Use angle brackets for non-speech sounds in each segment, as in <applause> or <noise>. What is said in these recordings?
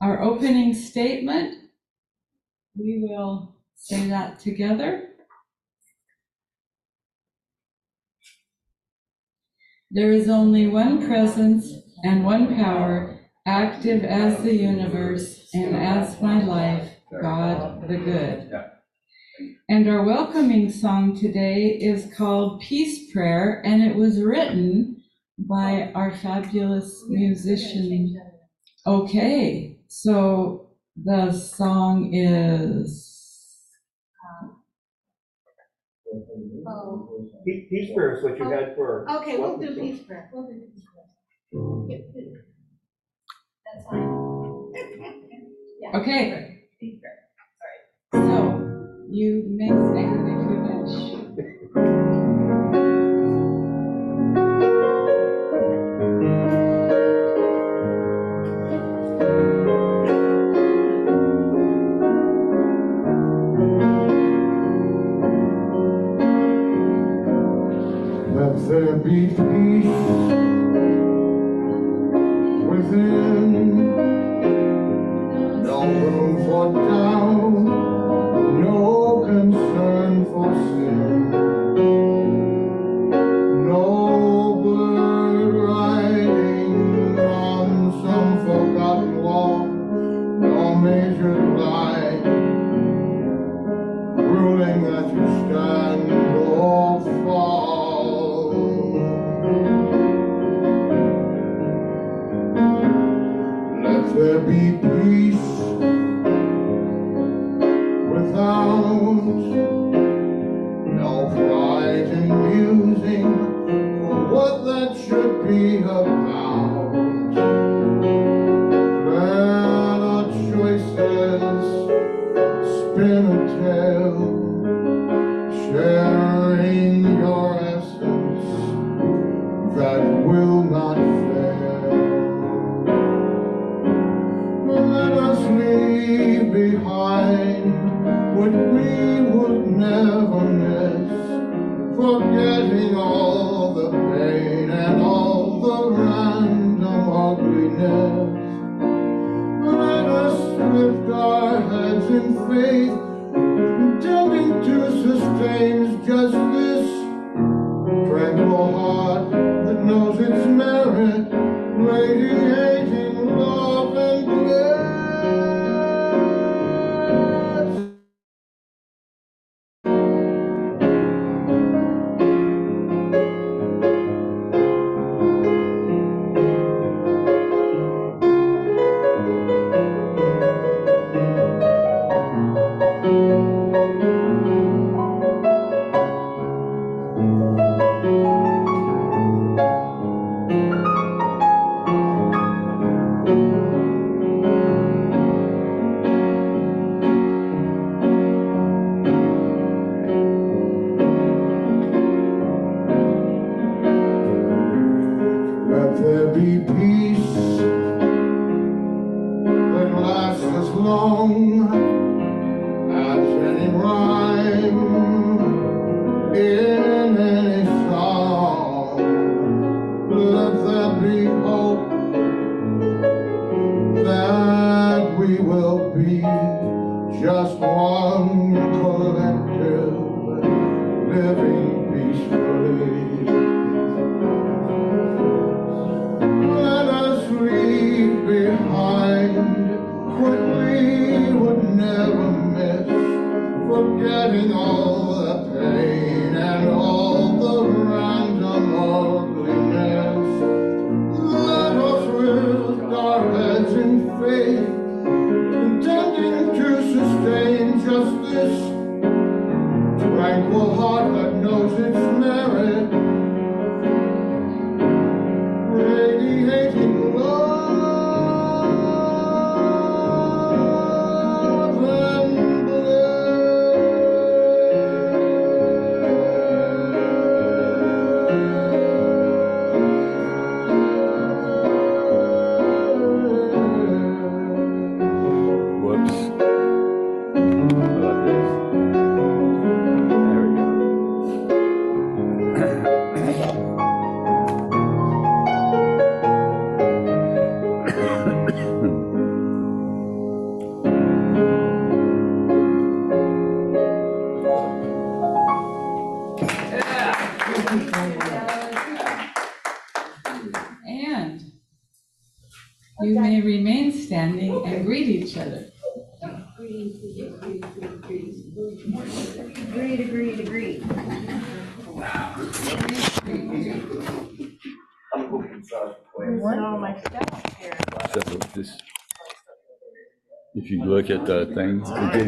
our opening statement, we will say that together. There is only one presence and one power, active as the universe and as my life, God the Good. And our welcoming song today is called Peace Prayer, and it was written by our fabulous musician. Okay, so the song is, Oh. oh. Peace Peace prayer is what you oh. had for. Okay, we'll do peace prayer. We'll do peace prayer. Mm. Yep. That's fine. Yeah, Okay. Peace prayer. so you may stand if you wish. Be peace within. For doubt, spin a tale, sharing your essence that will not fail. Let us leave behind what we would never miss, forgetting all the pain and all the random ugliness. Let us lift our heads in faith,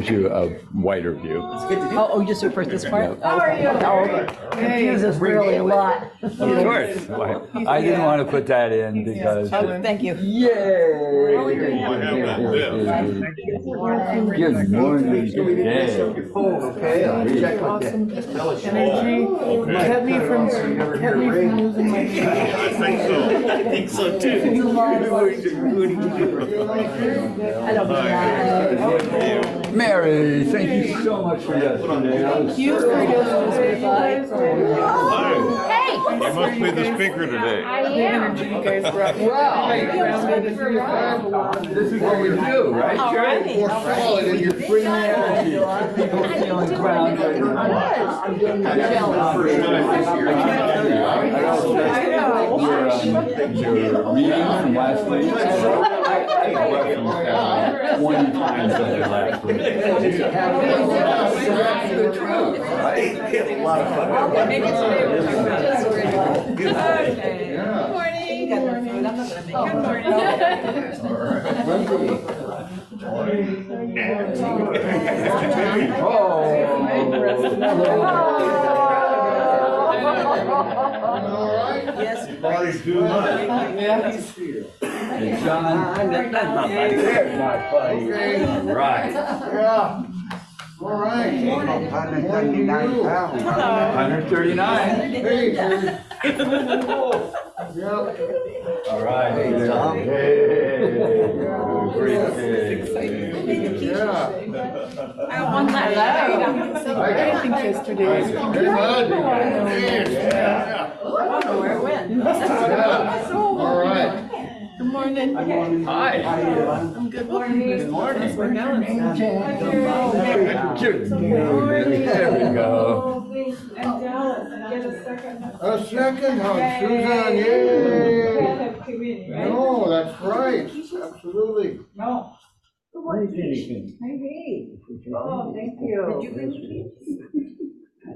gives you a wider view. Oh, oh, just for this part? Yeah. Oh, How are you? Oh, Jesus, really a lot. Of course. Why- I didn't want to put that in because. Oh, thank you. Yay! Good morning, good day. Okay, I'll check with that. Kept me from, kept me from losing my. <laughs> I think so. I think so too. <laughs> I don't know. Mary, thank you so much for yesterday. Thank You for doing this with us. Hey! You must be the speaker today. I am. This is what we do, right? All right. More solid in your Bring the energy, people feeling grounded. I'm getting jealous. I also, your, your meeting from last week. I I referenced that twenty times over last week. <laughs> It's the truth, right? Maybe today we'll talk about it. Okay. Good morning. Good morning. Yes. Party's too much. And John, there's my buddy. Right. Yeah. All right. Hundred thirty-nine. Hey, Terry. Yeah. All right. Hey, Tom. Hey. Great day. Yeah. One last. yesterday. Hey, bud. Yeah. I don't know where it went. Yeah. All right. Good morning. Hi. I'm good morning. Good morning. Good morning. There we go. And Dallas, get a second. A second hug, Susan, yay. No, that's right, absolutely. No. Oh, thank you. Did you bring the keys?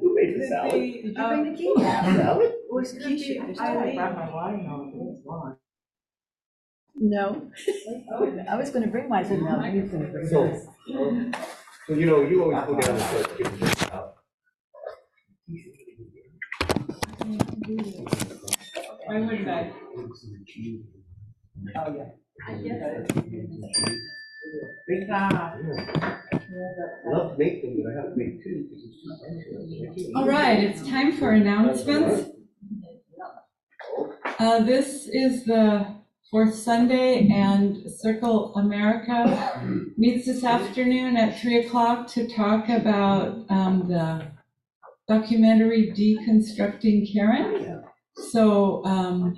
Who made the salad? Did you bring the keys? <laughs> Salad? Was Keisha? No. I was gonna bring mine, I said, no, gonna bring So, his. um, so you know, you always go down and start getting this out. I went back. Oh, yeah. Love to make them, but I have to make two. because it's too All right, it's time for announcements. Uh, this is the Fourth Sunday, and Circle America meets this afternoon at three o'clock to talk about um, the documentary Deconstructing Karen. So um,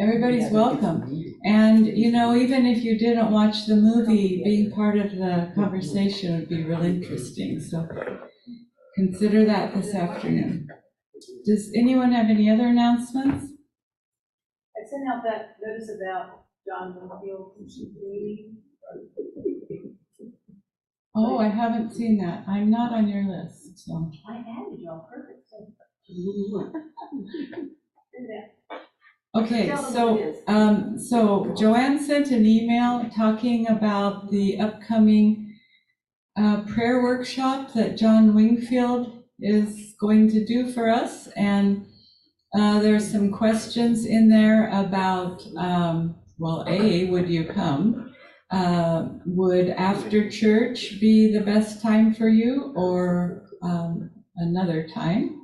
everybody's welcome. And, you know, even if you didn't watch the movie, being part of the conversation would be really interesting. So consider that this afternoon. Does anyone have any other announcements? I sent out that notice about John Winfield meeting. Oh, I haven't seen that. I'm not on your list, so. I added you on purpose. so- Okay, Tell them so, um, so Joanne sent an email talking about the upcoming uh, prayer workshop that John Wingfield is going to do for us. And uh, there's some questions in there about, um, well, A, would you come? Uh, Would after church be the best time for you or um, another time?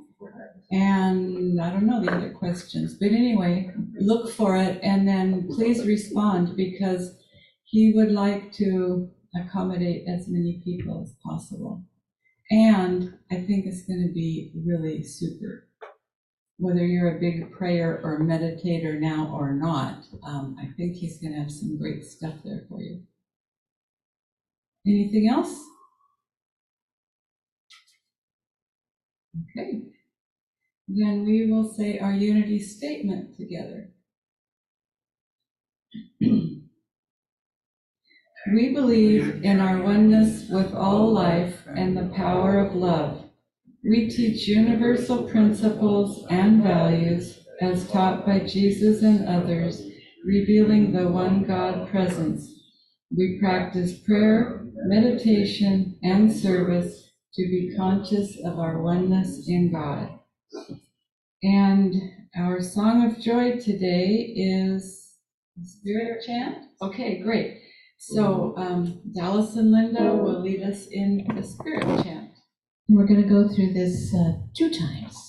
And I don't know the other questions, but anyway, look for it and then please respond because he would like to accommodate as many people as possible. And I think it's going to be really super. Whether you're a big prayer or meditator now or not, um, I think he's going to have some great stuff there for you. Anything else? Okay. Then we will say our unity statement together. <clears throat> We believe in our oneness with all life and the power of love. We teach universal principles and values as taught by Jesus and others, revealing the one God presence. We practice prayer, meditation, and service to be conscious of our oneness in God. And our song of joy today is Spirit Chant? Okay, great. So um, Dallas and Linda will lead us in the Spirit Chant. And we're gonna go through this uh, two times.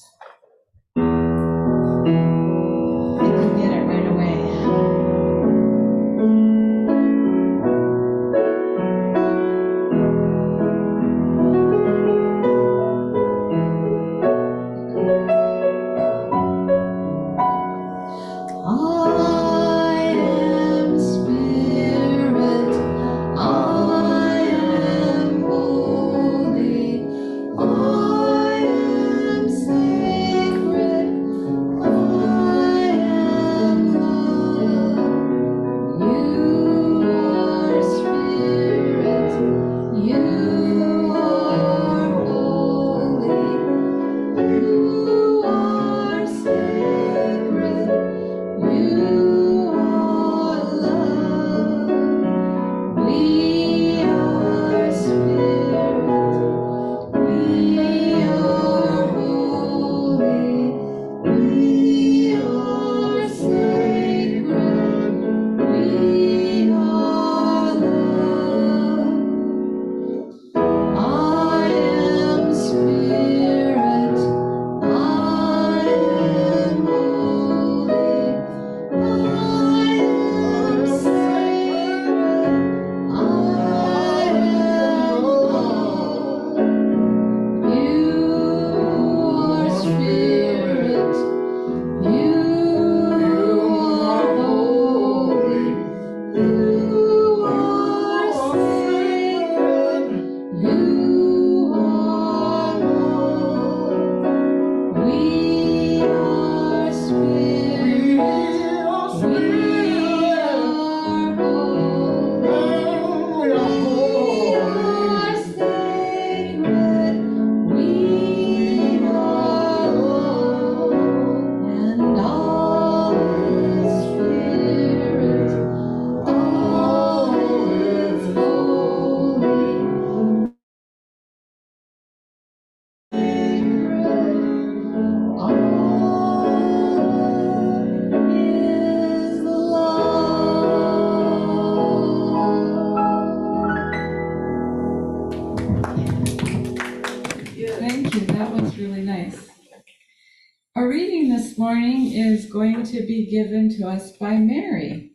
To be given to us by Mary.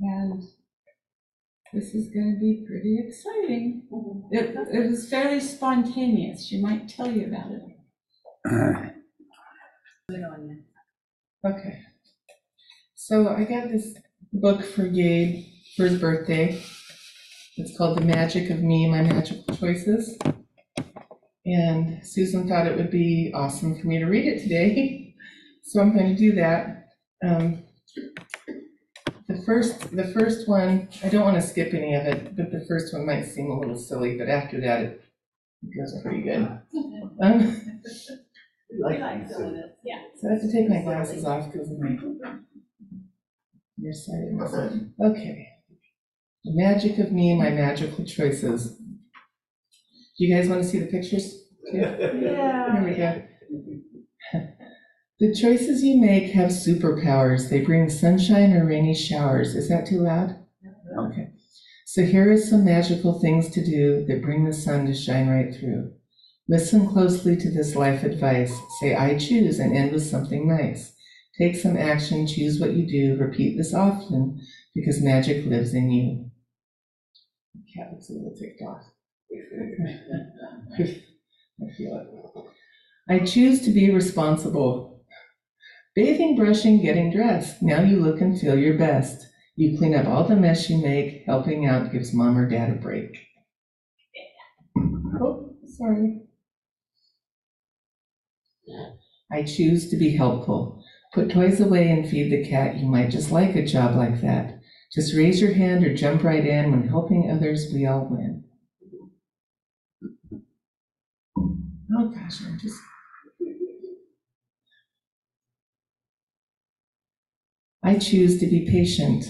And this is going to be pretty exciting. Mm-hmm. It, it was fairly spontaneous. She might tell you about it. <clears throat> Okay. So I got this book for Gabe for his birthday. It's called The Magic of Me, My Magical Choices. And Susan thought it would be awesome for me to read it today. <laughs> So I'm going to do that. Um, The first, the first one, I don't want to skip any of it, but the first one might seem a little silly, but after that, it goes pretty good. Um, We like some of yeah. So I have to take my glasses off because of my nearsightedness. Okay. The magic of me, and my magical choices. Do you guys want to see the pictures? too? <laughs> Here we go. The choices you make have superpowers. They bring sunshine or rainy showers. Is that too loud? Okay. So here are some magical things to do that bring the sun to shine right through. Listen closely to this life advice. Say, I choose, and end with something nice. Take some action, choose what you do, repeat this often, because magic lives in you. The Cat looks a little ticked off. <laughs> I feel it. I choose to be responsible. Bathing, brushing, getting dressed. Now you look and feel your best. You clean up all the mess you make. Helping out gives mom or dad a break. Oh, sorry. I choose to be helpful. Put toys away and feed the cat. You might just like a job like that. Just raise your hand or jump right in. When helping others, we all win. Oh gosh, I'm just. I choose to be patient.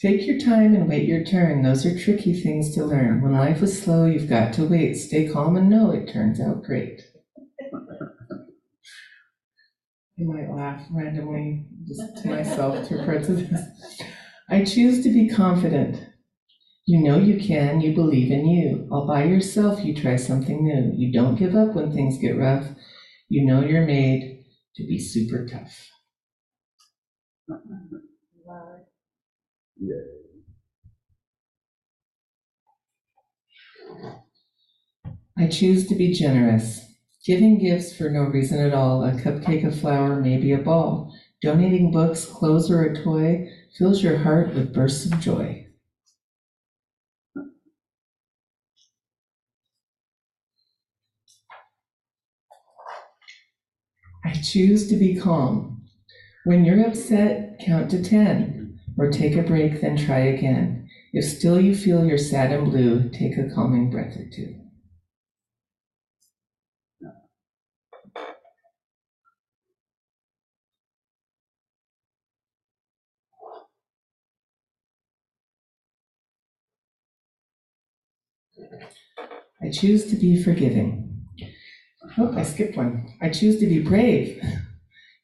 Take your time and wait your turn. Those are tricky things to learn. When life is slow, you've got to wait. Stay calm and know it turns out great. I might laugh randomly, just to myself, through parts of this. I choose to be confident. You know you can, you believe in you. All by yourself, you try something new. You don't give up when things get rough. You know you're made to be super tough. I choose to be generous. Giving gifts for no reason at all, a cupcake, a flower, maybe a ball. Donating books, clothes, or a toy fills your heart with bursts of joy. I choose to be calm. When you're upset, count to 10, or take a break, then try again. If still you feel you're sad and blue, take a calming breath or two. I choose to be forgiving. Oh, I skipped one. I choose to be brave. <laughs>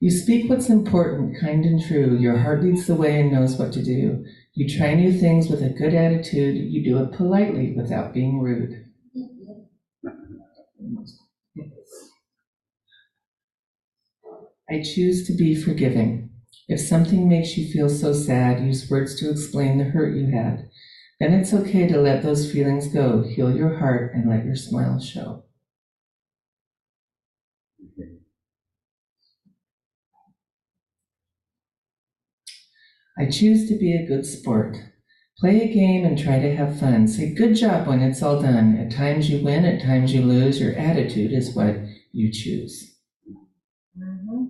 You speak what's important, kind and true. Your heart leads the way and knows what to do. You try new things with a good attitude. You do it politely without being rude. I choose to be forgiving. If something makes you feel so sad, use words to explain the hurt you had. Then it's okay to let those feelings go. Heal your heart and let your smile show. I choose to be a good sport. Play a game and try to have fun. Say good job when it's all done. At times you win, at times you lose. Your attitude is what you choose. Mm-hmm.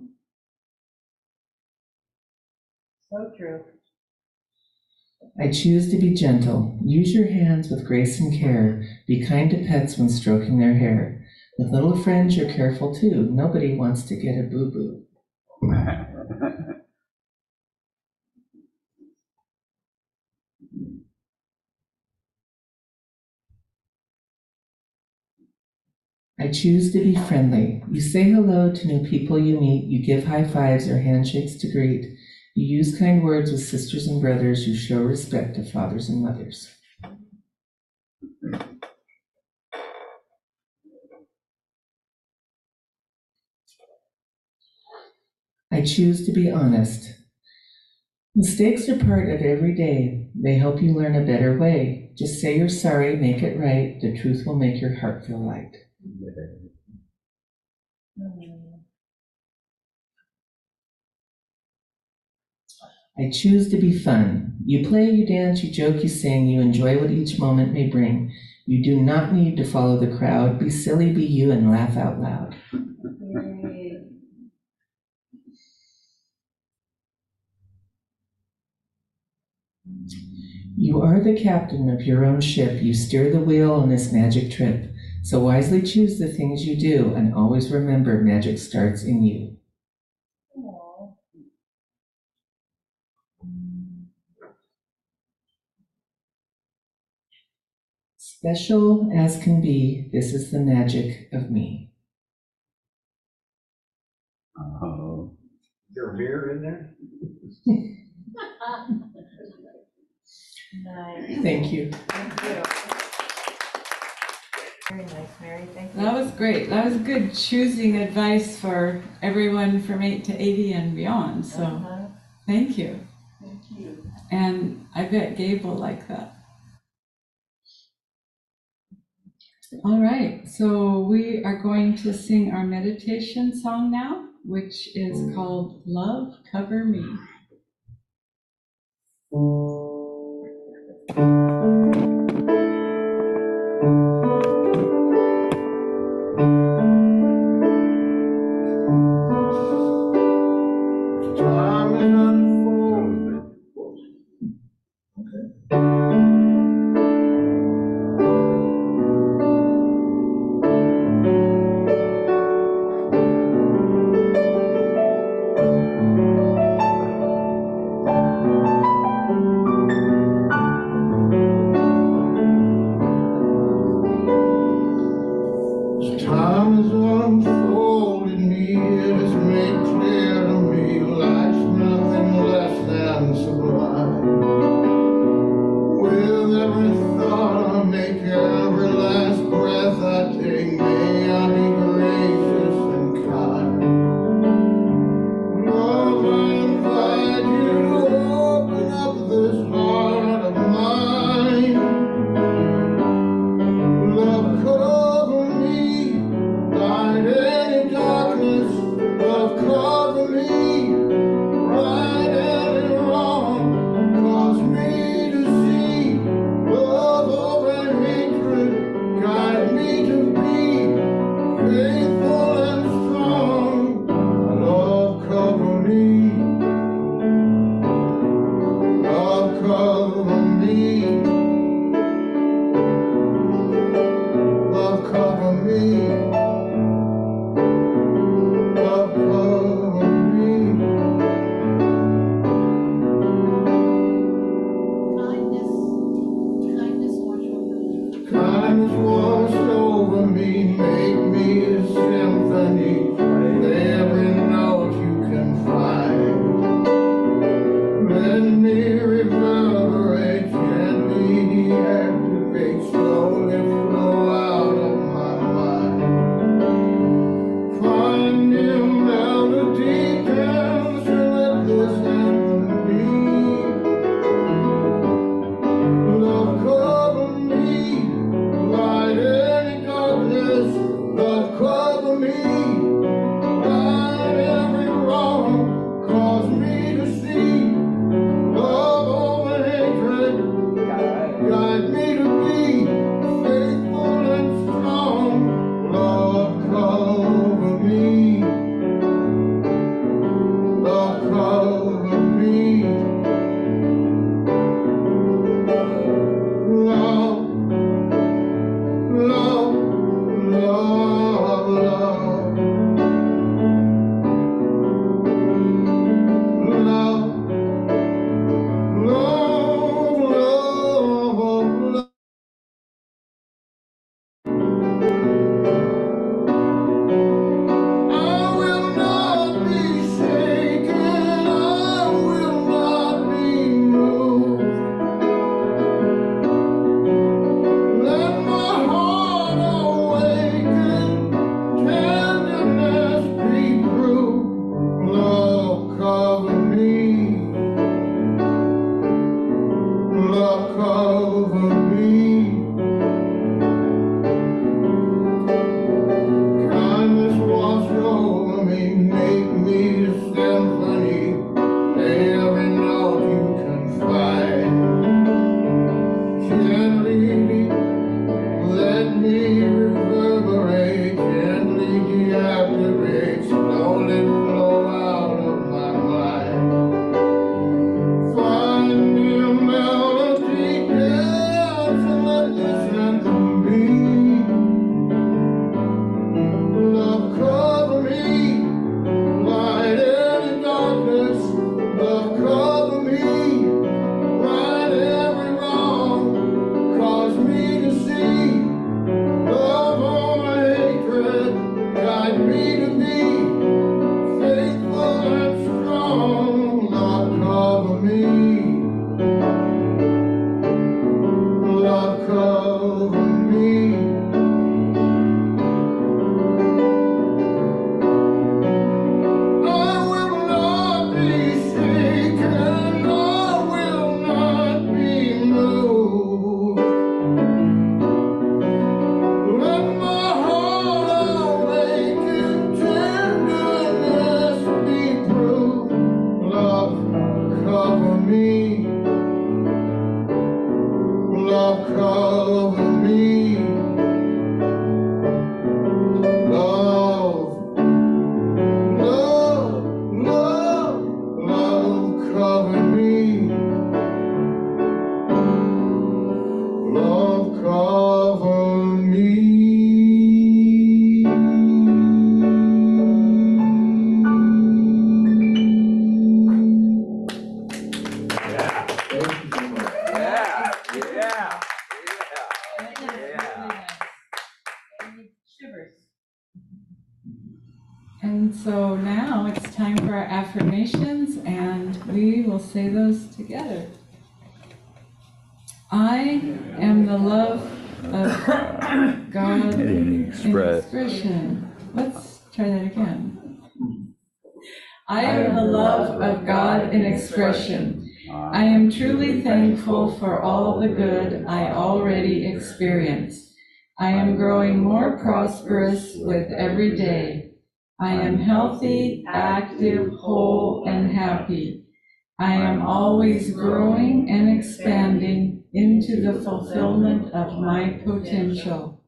So true. I choose to be gentle. Use your hands with grace and care. Be kind to pets when stroking their hair. With little friends, you're careful too. Nobody wants to get a boo boo. <laughs> I choose to be friendly. You say hello to new people you meet. You give high fives or handshakes to greet. You use kind words with sisters and brothers. You show respect to fathers and mothers. I choose to be honest. Mistakes are part of every day. They help you learn a better way. Just say you're sorry, make it right. The truth will make your heart feel light. I choose to be fun. You play, you dance, you joke, you sing, you enjoy what each moment may bring. You do not need to follow the crowd. Be silly, be you, and laugh out loud. You are the captain of your own ship. You steer the wheel on this magic trip. So wisely choose the things you do and always remember magic starts in you. Special as can be, this is the magic of me. Uh, Is there a mirror in there? <laughs> Nice. Thank you. Thank you. Very nice, Mary, thank you. That was great. That was good choosing advice for everyone from eight to eighty and beyond, so Uh-huh. thank you. Thank you. And I bet Gabe will like that. All right, so we are going to sing our meditation song now, which is called Love Cover Me. Cover say those together. I am the love of God In expression. Let's try that again. I am the love of God in expression. I am truly thankful for all the good I already experience. I am growing more prosperous with every day. I am healthy, active, whole, and happy. I am always growing and expanding into the fulfillment of my potential.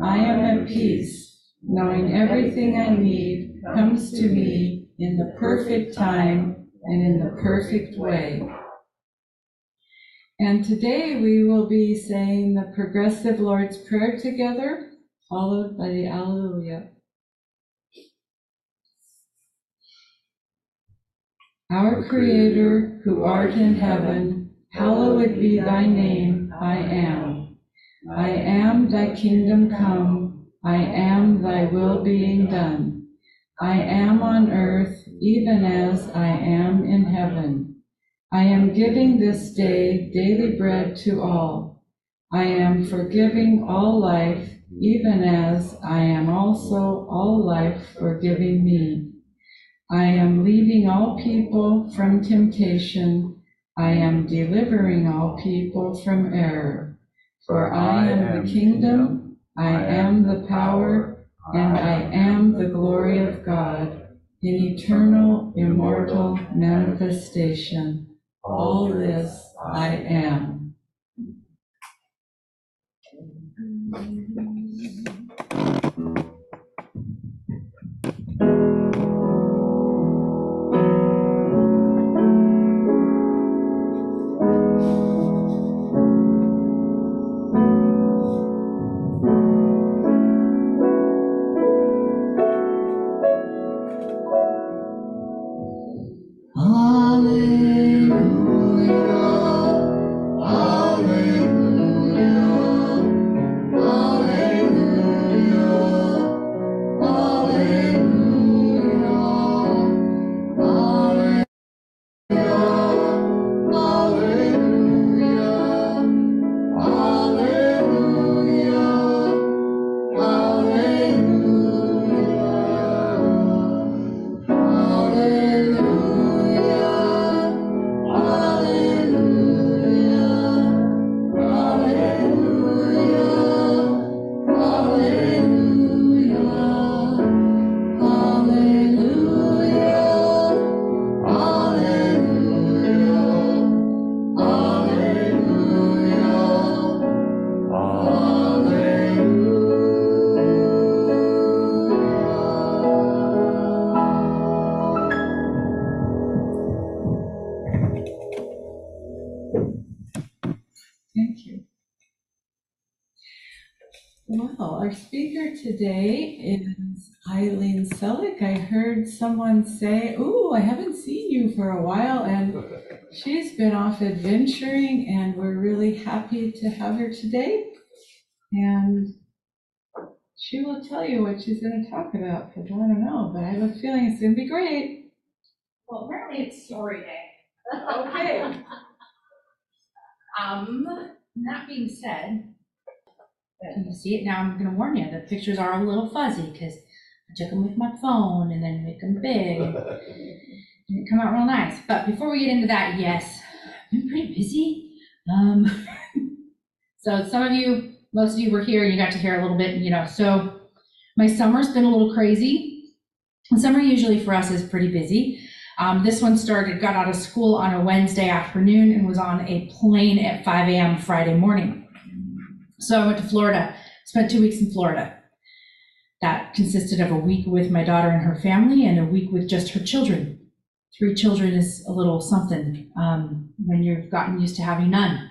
I am at peace, knowing everything I need comes to me in the perfect time and in the perfect way. And today we will be saying the progressive Lord's Prayer together, followed by the Alleluia. Our Creator, who art in heaven, hallowed be thy name, I am. I am thy kingdom come, I am thy will being done. I am on earth even as I am in heaven. I am giving this day daily bread to all. I am forgiving all life even as I am also all life forgiving me. I am leading all people from temptation. I am delivering all people from error. For I am the kingdom, I am the power, and I am the glory of God in eternal, immortal manifestation. All this I am. Someone say, ooh, I haven't seen you for a while, and she's been off adventuring, and we're really happy to have her today. And she will tell you what she's going to talk about, because I don't know, but I have a feeling it's going to be great. Well, apparently it's story day. Okay. <laughs> Um, that being said, you see it now, I'm gonna warn you, the pictures are a little fuzzy, because I took them with my phone and then make them big. and it come out real nice, but before we get into that, yes, I've been pretty busy. Um, <laughs> so some of you, most of you were here, and you got to hear a little bit, you know, so my summer's been a little crazy. And summer usually for us is pretty busy. Um, this one started, got out of school on a Wednesday afternoon and was on a plane at 5 a.m. Friday morning. So I went to Florida, spent two weeks in Florida. That consisted of a week with my daughter and her family and a week with just her children. Three children is a little something um, when you've gotten used to having none.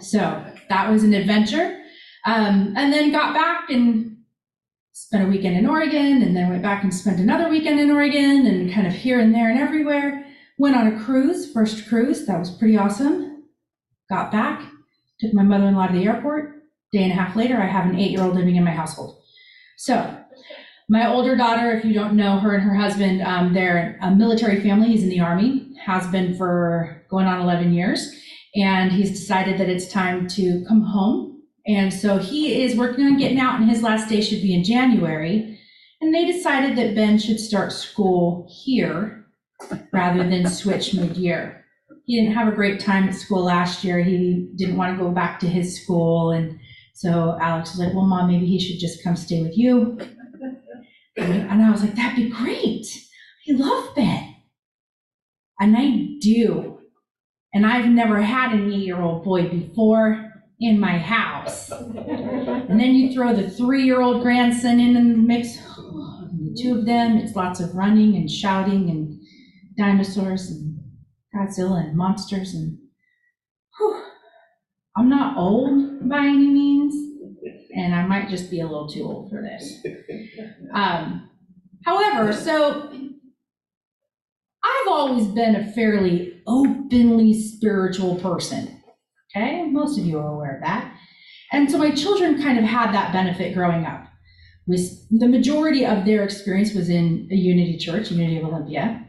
So that was an adventure. Um, and then got back and spent a weekend in Oregon and then went back and spent another weekend in Oregon and kind of here and there and everywhere. Went on a cruise, first cruise, that was pretty awesome. Got back, took my mother in law to the airport. Day and a half later, I have an eight year old living in my household. So, my older daughter, if you don't know her and her husband, um, they're a military family. He's in the Army, has been for going on 11 years. And he's decided that it's time to come home and so he is working on getting out, and his last day should be in January. And they decided that Ben should start school here rather than switch mid year. He didn't have a great time at school last year. He didn't want to go back to his school. And so Alex was like, Well, mom, maybe he should just come stay with you. <clears throat> And I was like, That'd be great. I love Ben. And I do. And I've never had an eight year old boy before in my house. And then you throw the three-year-old grandson in the mix, the <sighs> two of them, it's lots of running and shouting and dinosaurs and Godzilla and monsters and whew. I'm not old by any means, and I might just be a little too old for this. Um, however, so I've always been a fairly openly spiritual person. Okay, most of you are aware of that. And so my children kind of had that benefit growing up. Was the majority of their experience was in a Unity Church, Unity of Olympia.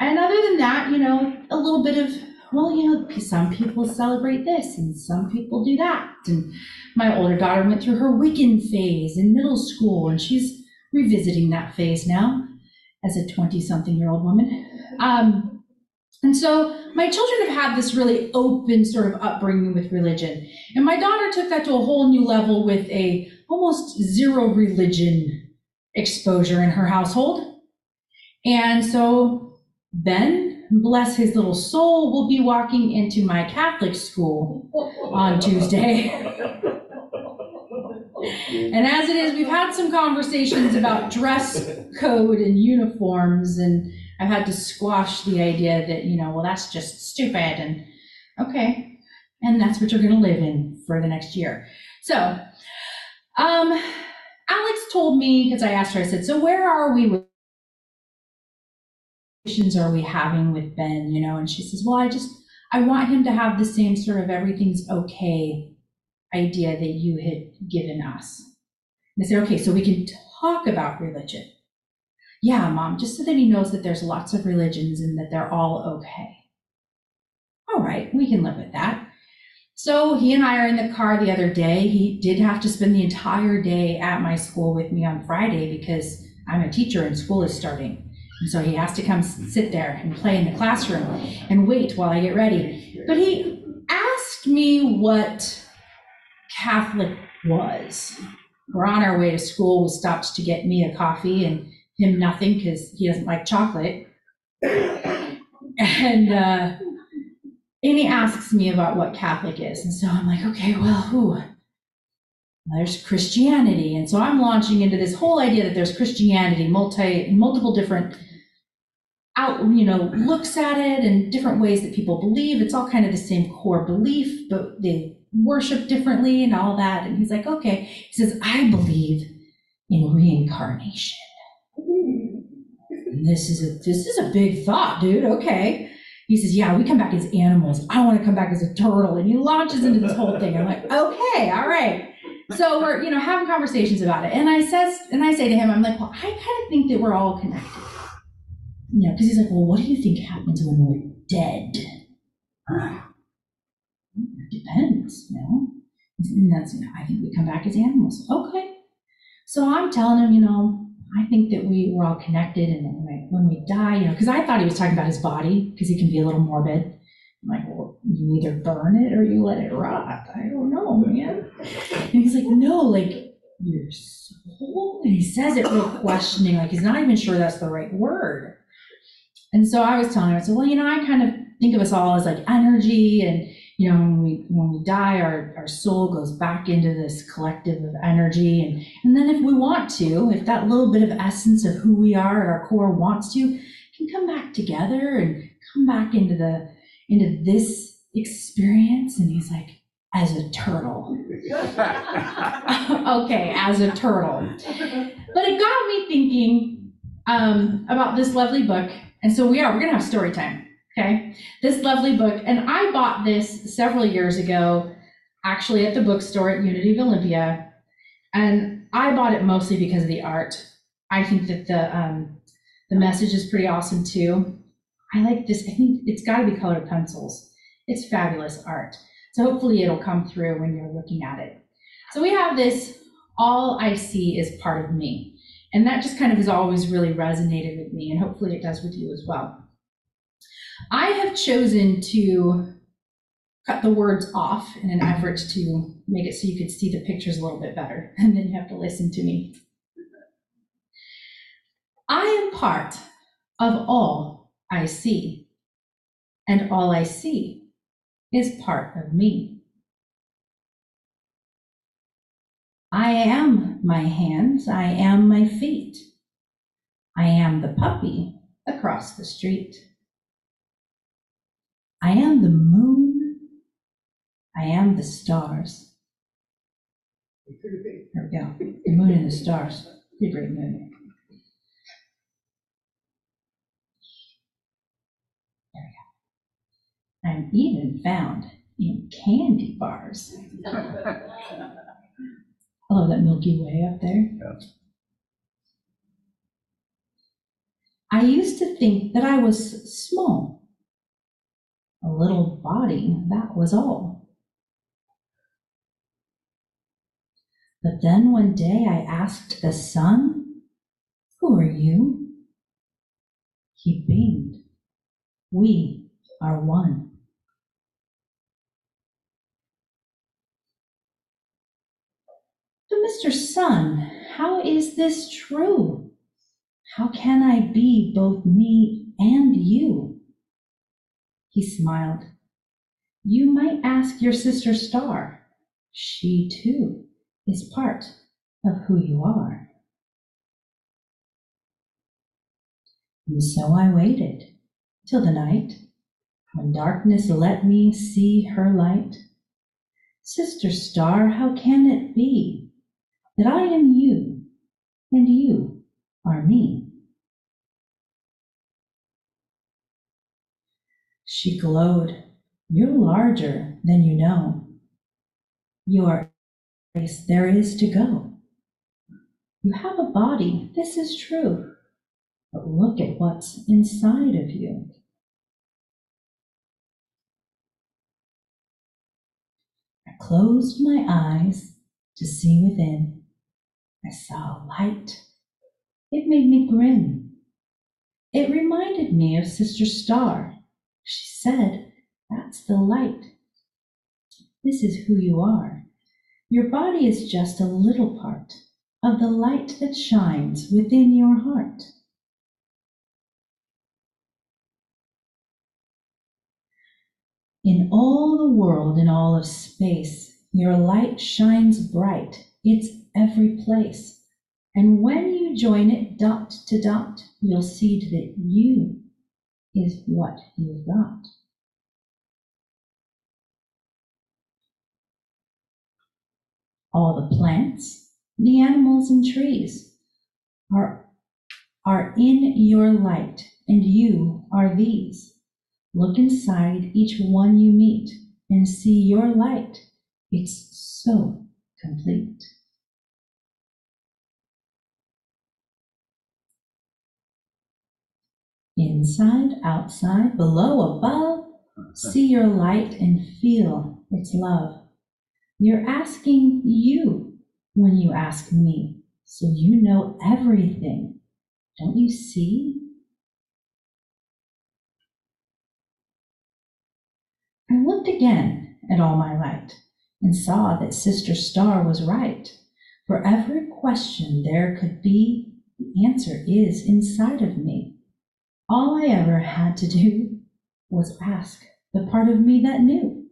And other than that, you know, a little bit of, well, you know, some people celebrate this and some people do that. And my older daughter went through her Wiccan phase in middle school, and she's revisiting that phase now as a 20 something year old woman. Um, and so my children have had this really open sort of upbringing with religion. And my daughter took that to a whole new level with a almost zero religion exposure in her household. And so Ben, bless his little soul, will be walking into my Catholic school on Tuesday. <laughs> And as it is, we've had some conversations about dress code and uniforms and I've had to squash the idea that, you know, well, that's just stupid and okay. And that's what you're going to live in for the next year. So, um, Alex told me, because I asked her, I said, so where are we with conversations are we having with Ben, you know? And she says, well, I just, I want him to have the same sort of everything's okay idea that you had given us. And I said, okay, so we can talk about religion. Yeah, mom, just so that he knows that there's lots of religions and that they're all okay. All right, we can live with that. So he and I are in the car the other day. He did have to spend the entire day at my school with me on Friday because I'm a teacher and school is starting. So he has to come sit there and play in the classroom and wait while I get ready. But he asked me what Catholic was. We're on our way to school. We stopped to get me a coffee and him nothing because he doesn't like chocolate. <coughs> And uh, and he asks me about what Catholic is. And so I'm like, okay, well, ooh, there's Christianity. And so I'm launching into this whole idea that there's Christianity, multi, multiple different out, you know, looks at it and different ways that people believe. It's all kind of the same core belief, but they worship differently and all that. And he's like, okay. He says, I believe in reincarnation. And this is a this is a big thought, dude. Okay. He says, yeah, we come back as animals. I want to come back as a turtle. And he launches into this whole thing. I'm like, okay, all right. So we're, you know, having conversations about it. And I says, and I say to him, I'm like, well, I kind of think that we're all connected. You know, because he's like, well, what do you think happens when we're dead? It depends, you know. And that's, you know, I think we come back as animals. Okay. So I'm telling him, you know, I think that we we're all connected, and when, when we die, you know, because I thought he was talking about his body, because he can be a little morbid. I'm like, well, you either burn it or you let it rot. I don't know, man. And he's like, no, like your soul. And he says it real questioning, like he's not even sure that's the right word. And so I was telling him, I said, well, you know, I kind of think of us all as like energy and you know when we when we die our, our soul goes back into this collective of energy and and then if we want to if that little bit of essence of who we are at our core wants to can come back together and come back into the into this experience and he's like as a turtle <laughs> okay as a turtle but it got me thinking um, about this lovely book and so we are we're gonna have story time Okay, this lovely book, and I bought this several years ago, actually at the bookstore at Unity of Olympia, and I bought it mostly because of the art. I think that the um, the message is pretty awesome too. I like this. I think it's got to be colored pencils. It's fabulous art. So hopefully it'll come through when you're looking at it. So we have this. All I see is part of me, and that just kind of has always really resonated with me, and hopefully it does with you as well. I have chosen to cut the words off in an effort to make it so you could see the pictures a little bit better, <laughs> and then you have to listen to me. I am part of all I see, and all I see is part of me. I am my hands, I am my feet, I am the puppy across the street. I am the moon. I am the stars. There we go. The moon and the stars. Pretty great movie. There we go. I'm even found in candy bars. I <laughs> love oh, that Milky Way up there. I used to think that I was small a little body, that was all. But then one day I asked the sun, Who are you? He beamed. We are one. Mr. Sun, how is this true? How can I be both me and you? He smiled. You might ask your sister Star. She, too, is part of who you are. And so I waited till the night when darkness let me see her light. Sister Star, how can it be that I am you and you are me? She glowed. You're larger than you know. Your place there is to go. You have a body, this is true. But look at what's inside of you. I closed my eyes to see within. I saw a light. It made me grin. It reminded me of Sister Star. She said, That's the light. This is who you are. Your body is just a little part of the light that shines within your heart. In all the world, in all of space, your light shines bright. It's every place. And when you join it dot to dot, you'll see that you is what you've got. All the plants, the animals and trees are, are in your light, and you are these. Look inside each one you meet and see your light. It's so complete. Inside, outside, below, above, see your light and feel its love. You're asking you when you ask me, so you know everything. Don't you see? I looked again at all my light and saw that Sister Star was right. For every question there could be, the answer is inside of me. All I ever had to do was ask the part of me that knew.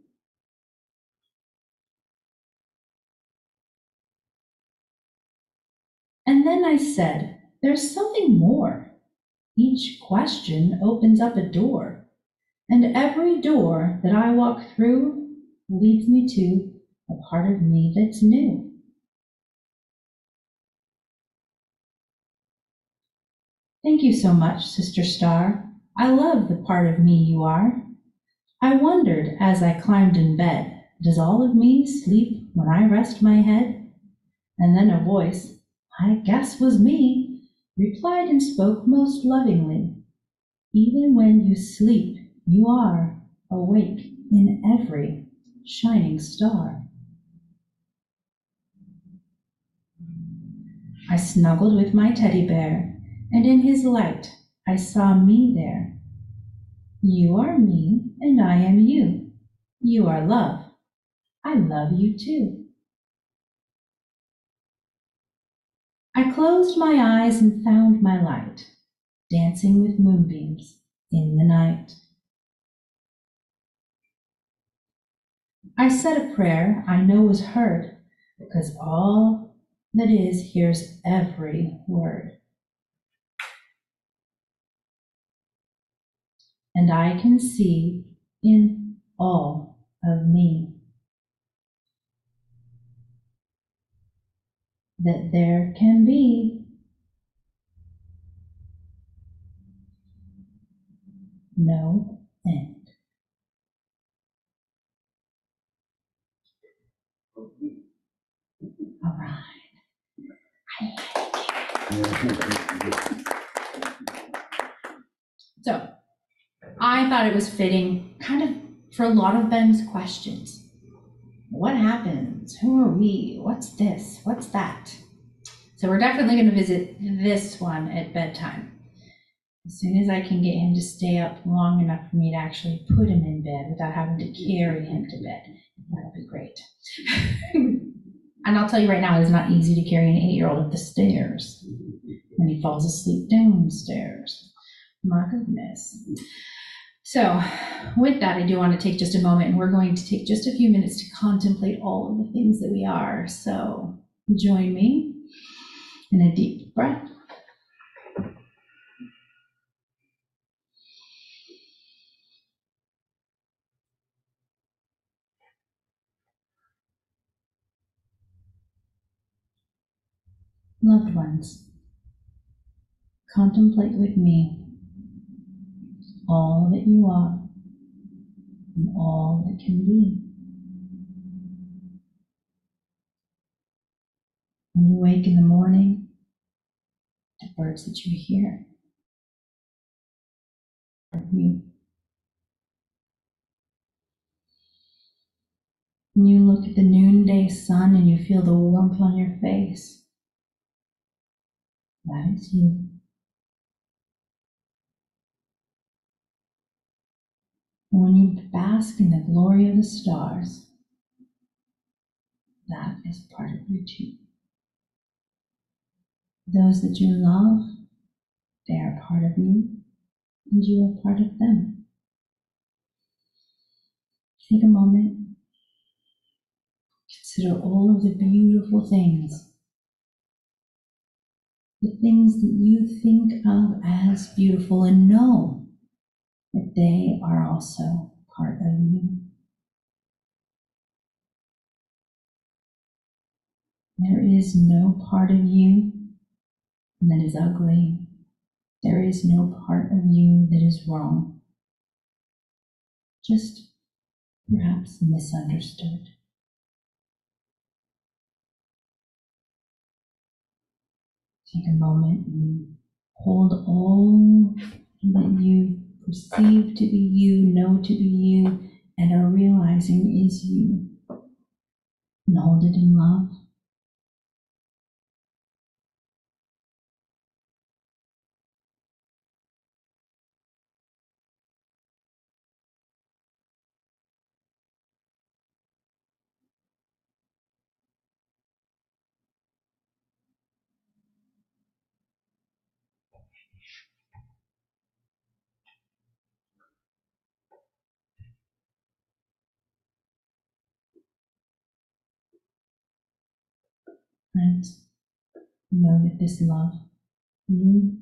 And then I said, There's something more. Each question opens up a door, and every door that I walk through leads me to a part of me that's new. Thank you so much, Sister Star. I love the part of me you are. I wondered as I climbed in bed, does all of me sleep when I rest my head? And then a voice, I guess was me, replied and spoke most lovingly. Even when you sleep, you are awake in every shining star. I snuggled with my teddy bear, and in his light I saw me there. You are me, and I am you. You are love. I love you too. I closed my eyes and found my light, dancing with moonbeams in the night. I said a prayer I know was heard, because all that is hears every word. And I can see in all of me that there can be no end. All right. <laughs> So, I thought it was fitting, kind of for a lot of Ben's questions. What happens? Who are we? What's this? What's that? So, we're definitely going to visit this one at bedtime. As soon as I can get him to stay up long enough for me to actually put him in bed without having to carry him to bed, that'll be great. <laughs> and I'll tell you right now, it's not easy to carry an eight year old up the stairs when he falls asleep downstairs. My goodness. So, with that, I do want to take just a moment and we're going to take just a few minutes to contemplate all of the things that we are. So, join me in a deep breath. Loved ones, contemplate with me all that you are and all that can be. When you wake in the morning, the birds that you hear are you. When you look at the noonday sun and you feel the warmth on your face, that is you. When you bask in the glory of the stars, that is part of you. Those that you love, they are part of you, and you are part of them. Take a moment, consider all of the beautiful things, the things that you think of as beautiful, and know that they are also part of you. There is no part of you that is ugly. There is no part of you that is wrong. Just perhaps misunderstood. Take a moment and hold all that you perceive to be you, know to be you, and are realizing is you. And hold it in love. Friends, know that this love you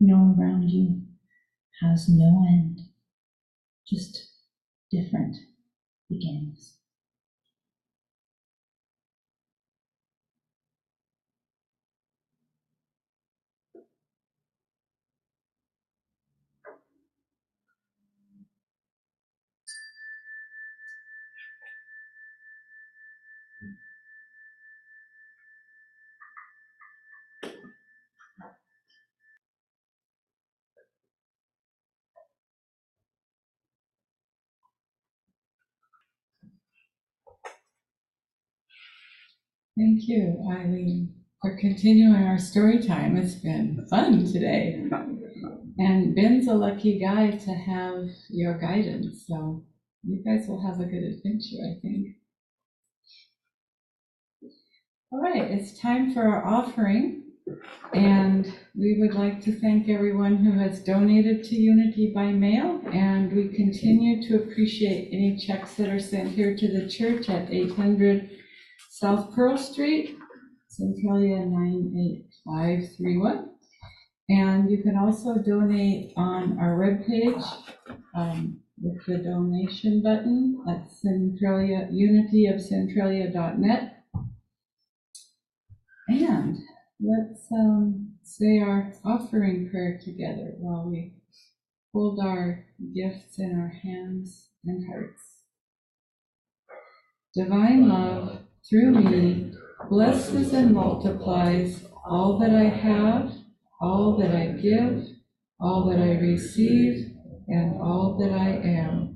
know around you has no end, just different beginnings. Thank you, Eileen, for continuing our story time. It's been fun today. And Ben's a lucky guy to have your guidance, so you guys will have a good adventure, I think. All right, it's time for our offering. And we would like to thank everyone who has donated to Unity by mail. And we continue to appreciate any checks that are sent here to the church at 800 South Pearl Street, Centralia 98531. And you can also donate on our webpage um, with the donation button at Centralia, unityofcentralia.net. And let's um, say our offering prayer together while we hold our gifts in our hands and hearts. Divine love, through me, blesses and multiplies all that I have, all that I give, all that I receive, and all that I am.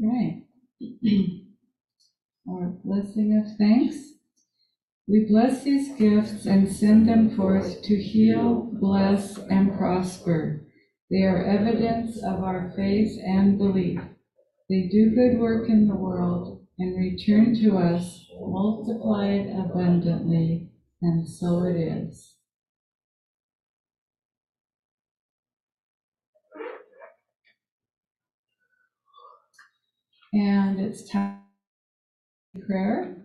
Right. <clears throat> Our blessing of thanks. We bless these gifts and send them forth to heal, bless, and prosper. They are evidence of our faith and belief. They do good work in the world and return to us multiplied abundantly, and so it is. And it's time for prayer.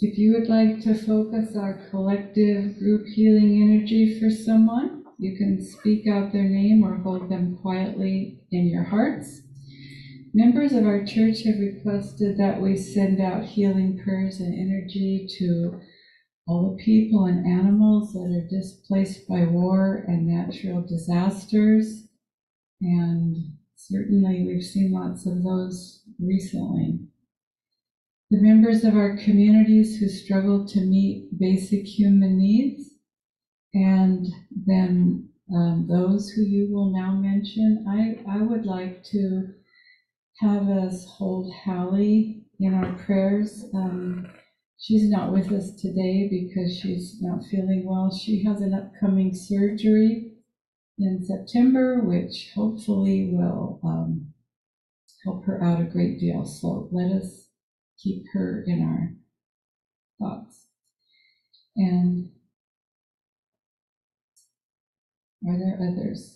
If you would like to focus our collective group healing energy for someone, you can speak out their name or hold them quietly in your hearts. Members of our church have requested that we send out healing prayers and energy to all the people and animals that are displaced by war and natural disasters. And certainly we've seen lots of those recently. The members of our communities who struggle to meet basic human needs, and then um, those who you will now mention. I, I would like to have us hold Hallie in our prayers. Um, she's not with us today because she's not feeling well. She has an upcoming surgery in September, which hopefully will um, help her out a great deal. So let us keep her in our thoughts. And are there others?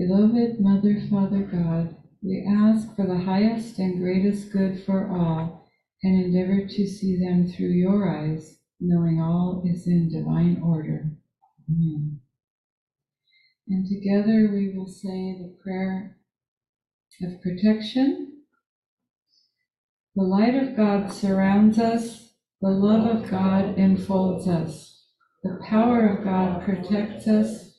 Beloved Mother, Father God, we ask for the highest and greatest good for all and endeavor to see them through your eyes, knowing all is in divine order. Amen. And together we will say the prayer of protection. The light of God surrounds us, the love of God enfolds us, the power of God protects us,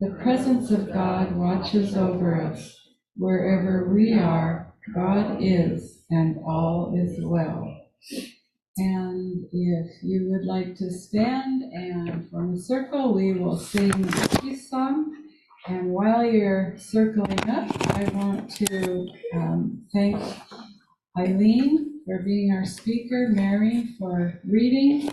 the presence of God watches over us. Wherever we are, God is, and all is well. And if you would like to stand and form a circle, we will sing the peace song. And while you're circling up, I want to um, thank Eileen for being our speaker, Mary for reading,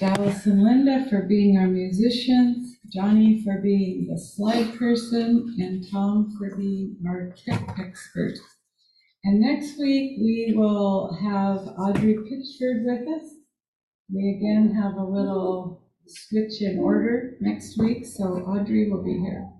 Dallas and Linda for being our musicians, Johnny for being the slide person, and Tom for being our tech expert. And next week, we will have Audrey Pitchford with us. We again have a little switch in order next week, so Audrey will be here.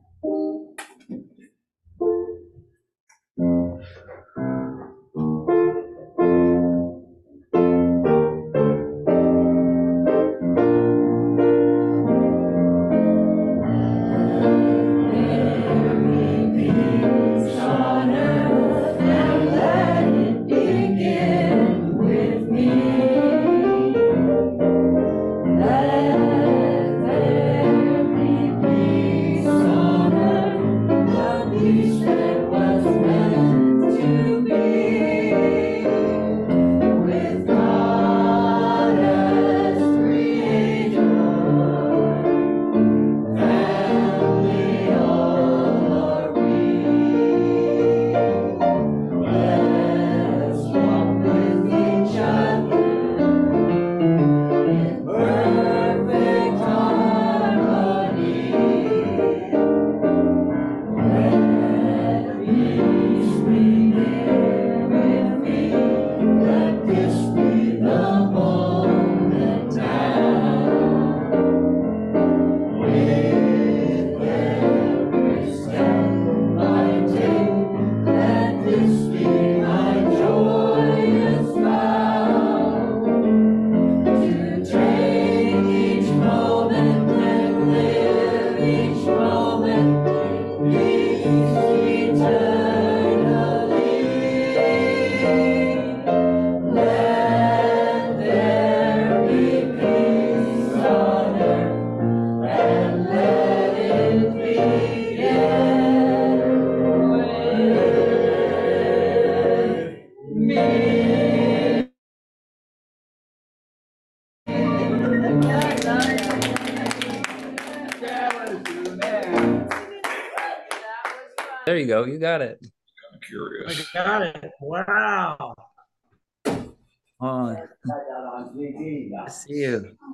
You go. You got it. I'm curious. I got it. Wow. On. on TV. See you.